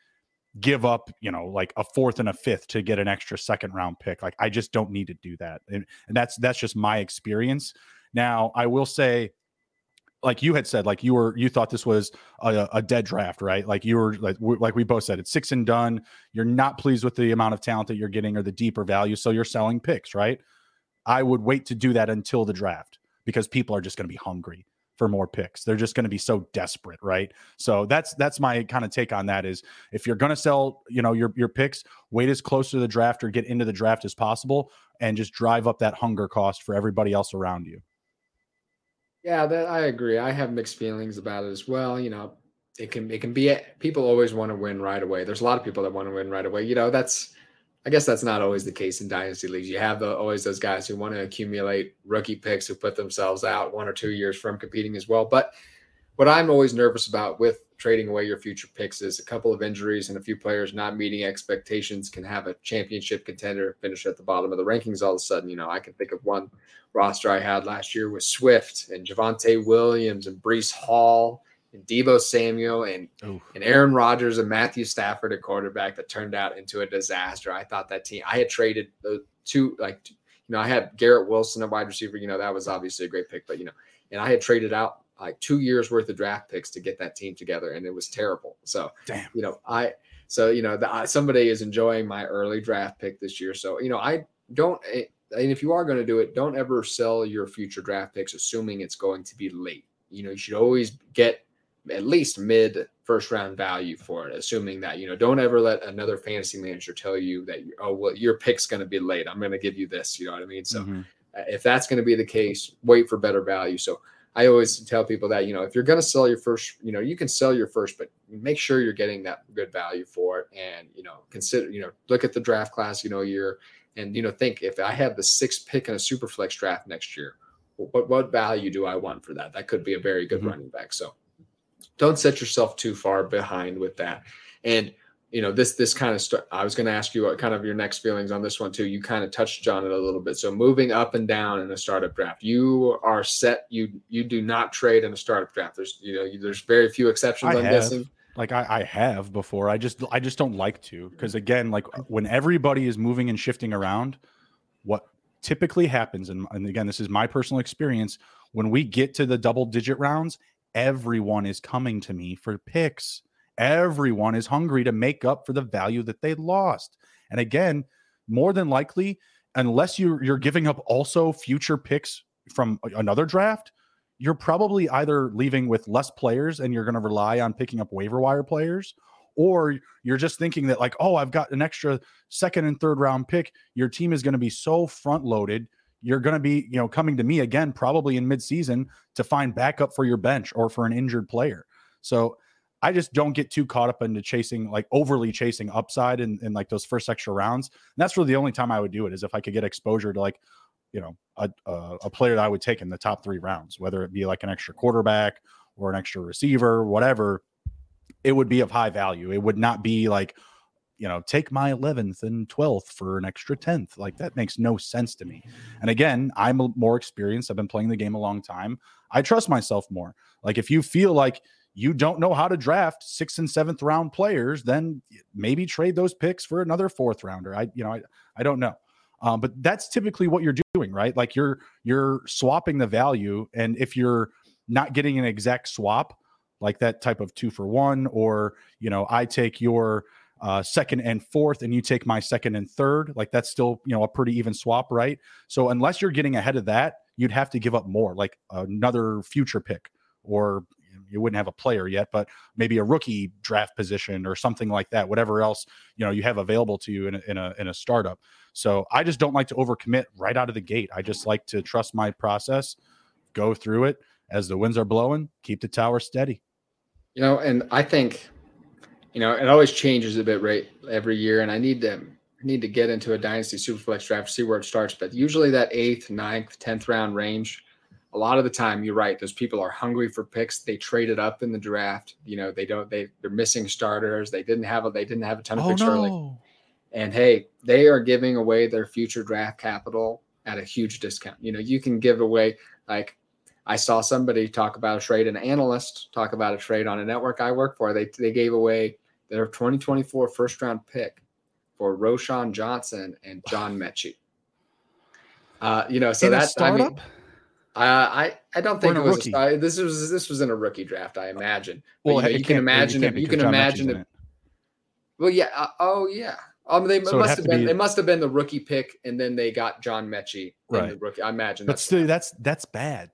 give up, you know, like a fourth and a fifth to get an extra second round pick. Like I just don't need to do that. And, and that's that's just my experience. Now, I will say like you had said, like you were, you thought this was a, a, dead draft, right? Like you were, like, like we both said, it's six and done. You're not pleased with the amount of talent that you're getting or the deeper value, so you're selling picks, right? I would wait to do that until the draft because people are just going to be hungry for more picks. They're just going to be so desperate, right? So that's that's my kind of take on that is if you're going to sell, you know, your your picks, wait as close to the draft or get into the draft as possible and just drive up that hunger cost for everybody else around you. Yeah, that I agree. I have mixed feelings about it as well, you know. It can it can be people always want to win right away. There's a lot of people that want to win right away. You know, that's I guess that's not always the case in dynasty leagues. You have the, always those guys who want to accumulate rookie picks who put themselves out one or two years from competing as well. But what I'm always nervous about with trading away your future picks is a couple of injuries and a few players not meeting expectations can have a championship contender finish at the bottom of the rankings all of a sudden. You know, I can think of one roster I had last year with Swift and Javonte Williams and Breece Hall and Deebo Samuel and and Aaron Rodgers and Matthew Stafford at quarterback that turned out into a disaster. I thought that team I had traded the two like you know I had Garrett Wilson a wide receiver. You know that was obviously a great pick, but you know, and I had traded out like two years worth of draft picks to get that team together, and it was terrible. So Damn. you know I so you know the, somebody is enjoying my early draft pick this year. So you know I don't. eh, And if you are going to do it, don't ever sell your future draft picks assuming it's going to be late. You know, you should always get at least mid first round value for it, assuming that, you know, don't ever let another fantasy manager tell you that, oh, well, your pick's going to be late. I'm going to give you this. You know what I mean? So Mhm. uh, if that's going to be the case, wait for better value. So I always tell people that, you know, if you're going to sell your first, you know, you can sell your first, but make sure you're getting that good value for it. And, you know, consider, you know, look at the draft class, you know, you're, and, you know, think if I have the sixth pick in a super flex draft next year, what, what value do I want for that? That could be a very good Mhm. running back. So don't set yourself too far behind with that. And, you know, this, this kind of, st- I was going to ask you what kind of your next feelings on this one too. You kind of touched on it a little bit. So moving up and down in a startup draft, you are set. You, you do not trade in a startup draft. There's, you know, you, there's very few exceptions, I I'm have. guessing. Like I, I have before. I just I just don't like to because again, like when everybody is moving and shifting around, what typically happens, and, and again, this is my personal experience, when we get to the double digit rounds, everyone is coming to me for picks. Everyone is hungry to make up for the value that they lost. And again, more than likely, unless you you're giving up also future picks from another draft, you're probably either leaving with less players and you're going to rely on picking up waiver wire players or you're just thinking that like oh i've got an extra second and third round pick your team is going to be so front loaded you're going to be you know coming to me again probably in midseason to find backup for your bench or for an injured player so i just don't get too caught up into chasing like overly chasing upside in, in like those first extra rounds and that's really the only time i would do it is if i could get exposure to like you know a, a, a player that I would take in the top three rounds, whether it be like an extra quarterback or an extra receiver, whatever, it would be of high value. It would not be like, you know, take my 11th and 12th for an extra 10th. Like that makes no sense to me. And again, I'm more experienced. I've been playing the game a long time. I trust myself more. Like if you feel like you don't know how to draft sixth and seventh round players, then maybe trade those picks for another fourth rounder. I, you know, I, I don't know. Um, but that's typically what you're doing, right? Like you're you're swapping the value, and if you're not getting an exact swap, like that type of two for one, or you know, I take your uh, second and fourth, and you take my second and third, like that's still you know a pretty even swap, right? So unless you're getting ahead of that, you'd have to give up more, like another future pick, or you wouldn't have a player yet, but maybe a rookie draft position or something like that. Whatever else you know you have available to you in a, in a in a startup. So I just don't like to overcommit right out of the gate. I just like to trust my process, go through it as the winds are blowing, keep the tower steady. You know, and I think, you know, it always changes a bit right every year. And I need to I need to get into a dynasty superflex draft, to see where it starts. But usually that eighth, ninth, tenth round range, a lot of the time you're right. Those people are hungry for picks. They traded up in the draft. You know, they don't they they're missing starters. They didn't have a they didn't have a ton of oh, picks early. And hey, they are giving away their future draft capital at a huge discount. You know, you can give away like I saw somebody talk about a trade, an analyst talk about a trade on a network I work for. They they gave away their 2024 first round pick for Roschon Johnson and John Mechie. Uh, you know, so In that's I mean, uh, I I don't think it was rookie? a, this was this was in a rookie draft. I imagine. But, Well, you, know, you can imagine it. You can imagine it. Well, yeah. Uh, oh, yeah. Um, they So must have been. be- It must have been the rookie pick, and then they got John Mechie. in the rookie. I imagine. But That's still, that's that's bad.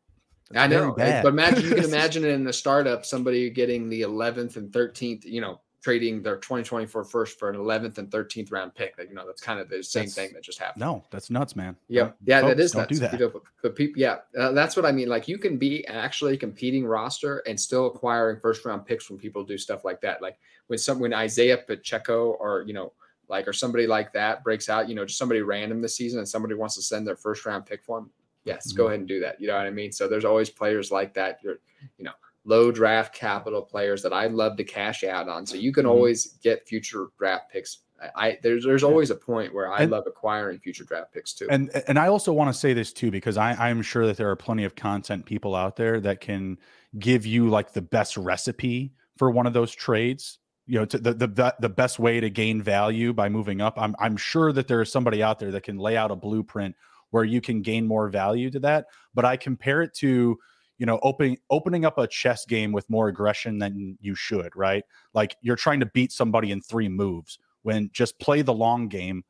I That's very know. bad. But imagine you can imagine it in the startup, somebody getting the 11th and 13th. You know, trading their 2024 first for an 11th and 13th round pick. Like, you know, that's kind of the same That's- thing that just happened. No, that's nuts, man. Yeah, Don't- yeah, that don't nuts. do that. You know, but, but people, yeah, uh, that's what I mean. Like, you can be actually competing roster and still acquiring first round picks when people do stuff like that. Like when some when Isaiah Pacheco or you know, like or somebody like that breaks out, you know, just somebody random this season and somebody wants to send their first round pick for him. Yes, Mm-hmm. go ahead and do that. You know what I mean? So there's always players like that. You're, you know, low draft capital players that I love to cash out on. So you can Mhm. always get future draft picks. I, there's there's always a point where I And- love acquiring future draft picks too. And and I also want to say this too because I I'm sure that there are plenty of content people out there that can give you like the best recipe for one of those trades. You know, the the- the best way to gain value by moving up. I'm I'm sure that there is somebody out there that can lay out a blueprint where you can gain more value to that. But I compare it to you know opening opening up a chess game with more aggression than you should right? Like you're trying to beat somebody in three moves when just play the long game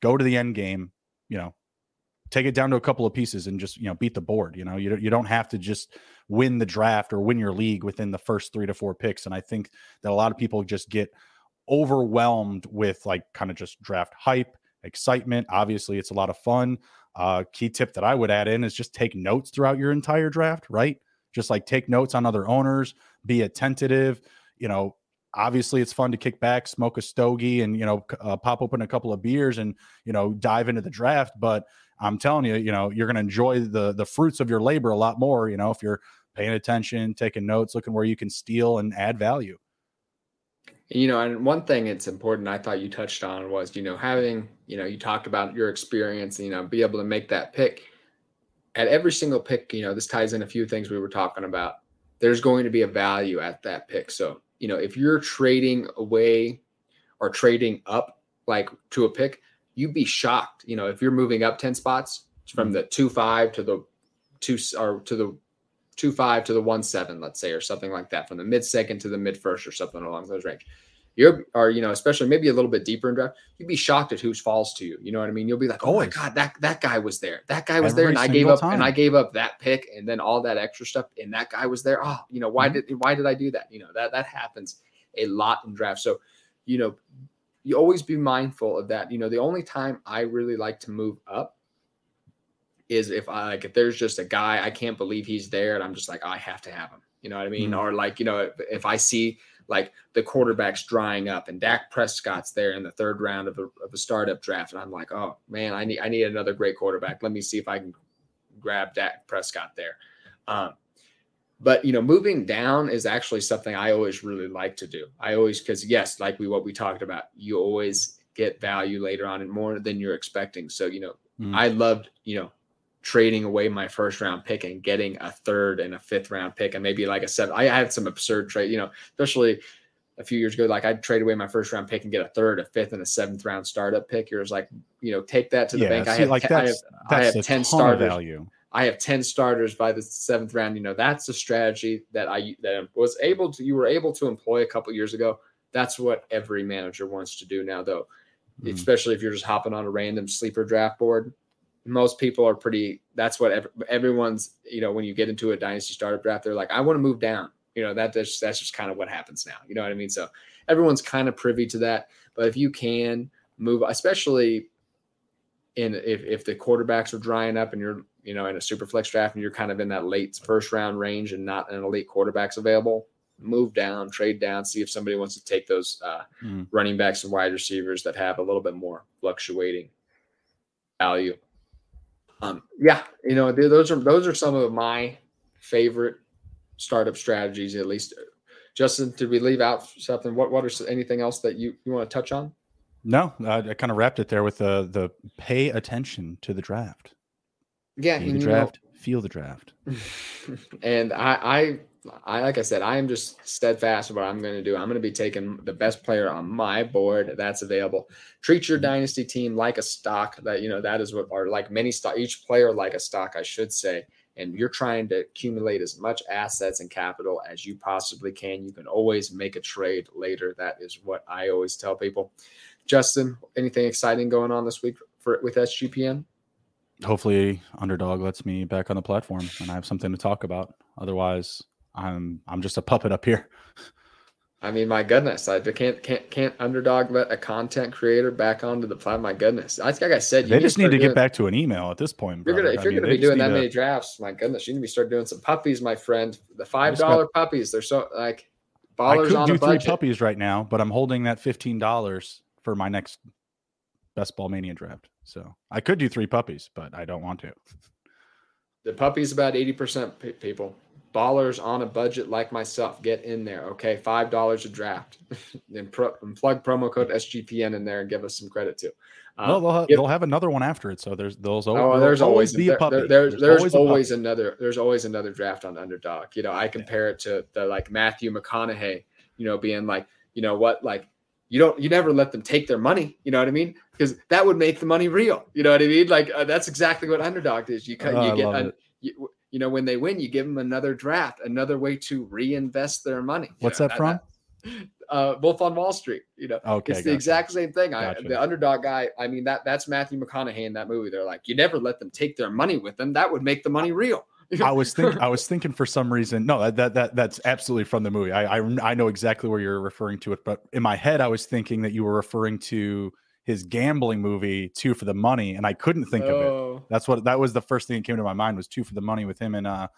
go to the end game you know take it down to a couple of pieces and just you know beat the board you know? You, you don't have to just win the draft or win your league within the first three to four picks and i think that a lot of people just get overwhelmed with like kind of just draft hype excitement obviously it's a lot of fun uh key tip that i would add in is just take notes throughout your entire draft right? Just like take notes on other owners be attentive you know obviously it's fun to kick back smoke a stogie and you know uh, pop open a couple of beers and you know dive into the draft but i'm telling you you know you're going to enjoy the the fruits of your labor a lot more you know if you're paying attention taking notes looking where you can steal and add value You know, and one thing it's important I thought you touched on was, you know, having, you know, you talked about your experience, you know, be able to make that pick. At every single pick, you know, this ties in a few things we were talking about. There's going to be a value at that pick. So, you know, if you're trading away or trading up like to a pick, you'd be shocked. You know, if you're moving up 10 spots from mm-hmm. the two five to the two or to the two five to the one seven, let's say, or something like that, from the mid second to the mid first, or something along those range. You're, or you know, especially maybe a little bit deeper in draft, you'd be shocked at who falls to you. You know what I mean? You'll be like, oh my god, that that guy was there, that guy was there, and I gave up, and I gave up that pick, and then all that extra stuff, and that guy was there. Oh, you know, why Mhm. did why did I do that? You know, that that happens a lot in draft. So, you know, you always be mindful of that. You know, the only time I really like to move up is if I like if there's just a guy I can't believe he's there and I'm just like I have to have him. You know what I mean? Mhm. Or like you know if, if I see like the quarterbacks drying up and Dak Prescott's there in the third round of a, of a startup draft and I'm like oh man I need I need another great quarterback. Let me see if I can grab Dak Prescott there. Um, but you know moving down is actually something I always really like to do. I always because yes like we what we talked about you always get value later on and more than you're expecting. So you know Mhm. I loved you know trading away my first round pick and getting a third and a fifth round pick and maybe like a seven. I had some absurd trade, you know, especially a few years ago. Like I'd trade away my first round pick and get a third, a fifth, and a seventh round startup pick. You're just like, you know, take that to the yeah bank. I see, have, like I have, that's I have a 10 ton starters. value I have 10 starters by the seventh round. You know, that's a strategy that I that was able to you were able to employ a couple years ago. That's what every manager wants to do now, though. Mhm. Especially if you're just hopping on a random sleeper draft board. Most people are pretty that's what ev- everyone's, you know, when you get into a dynasty startup draft, they're like, I want to move down. You know, that that's, that's just kind of what happens now. You know what I mean? So everyone's kind of privy to that. But if you can move, especially in if, if the quarterbacks are drying up and you're you know in a super flex draft and you're kind of in that late first round range and not an elite quarterbacks available move down trade down see if somebody wants to take those uh, Mhm. running backs and wide receivers that have a little bit more fluctuating value um, yeah you know those are those are some of my favorite startup strategies at least. Justin did we leave out something? What what are anything else that you you want to touch on? No I, I kind of wrapped it there with the the pay attention to the draft. Yeah the you know- draft feel the draft. And I, I, I, like I said, I am just steadfast in what I'm going to do. I'm going to be taking the best player on my board that's available. Treat your mm-hmm. dynasty team like a stock. That you know that is what, or like many stock. Each player like a stock, I should say. And you're trying to accumulate as much assets and capital as you possibly can. You can always make a trade later. That is what I always tell people. Justin, anything exciting going on this week for with SGPN? hopefully underdog lets me back on the platform and i have something to talk about otherwise i'm i'm just a puppet up here I mean, my goodness, I can't can't can't underdog let a content creator back onto the platform. My goodness, I like I said, you they just need to doing- get back to an email at this point If you're gonna if you're mean, gonna be doing that to- many drafts, my goodness, you need to be start doing some puppies, my friend. The five dollar puppies, they're so like i could on do three puppies right now but i'm holding that $15 for my next best ball mania draft so i could do three puppies but i don't want to The puppies about eighty percent people. Ballers on a budget like myself, get in there. Okay, five dollars a draft, and, pro- and, plug promo code SGPN in there and give us some credit too. Uh, no, they'll, have, they'll have another one after it. So there's those. Oh, there's always, be a puppy. There, there, there's, there's, always, always another. There's always another draft on underdog. You know, I compare yeah. it to the like Matthew McConaughey. You know, being like, you know what, like you don't you never let them take their money you know what i mean because that would make the money real you know what i mean like uh, that's exactly what underdog is you cut oh, you get a, you, know when they win you give them another draft another way to reinvest their money. What's know, that from? uh wolf on wall street you know. Okay it's the exact same thing. I the underdog guy i mean that that's matthew mcconaughey in that movie. They're like you never let them take their money with them. That would make the money real. I was thinking. I was thinking for some reason. No, that, that that that's absolutely from the movie. I, I I know exactly where you're referring to it, but in my head, I was thinking that you were referring to his gambling movie, Two for the Money, and I couldn't think oh. of it. Oh. That's what that was the first thing that came to my mind was Two for the Money with him and uh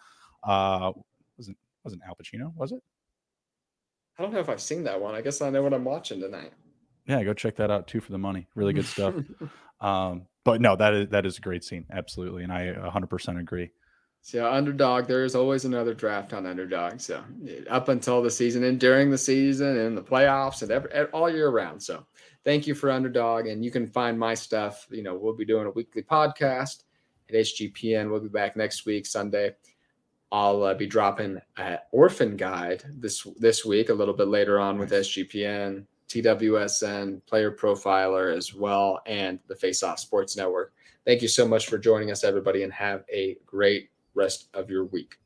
uh wasn't wasn't Al Pacino, was it? I don't know if I've seen that one. I guess I know what I'm watching tonight. Yeah, go check that out. Two for the Money, really good stuff. um, but no, that is that is a great scene, absolutely, and I 100% agree. So underdog, there is always another draft on underdog. So up until the season and during the season and the playoffs and every, all year round. So thank you for underdog. And you can find my stuff. You know, we'll be doing a weekly podcast at SGPN. We'll be back next week, Sunday. I'll uh, be dropping an orphan guide this this week, a little bit later on with SGPN, TWSN, Player Profiler as well, and the Face Off Sports Network. Thank you so much for joining us, everybody, and have a great rest of your week.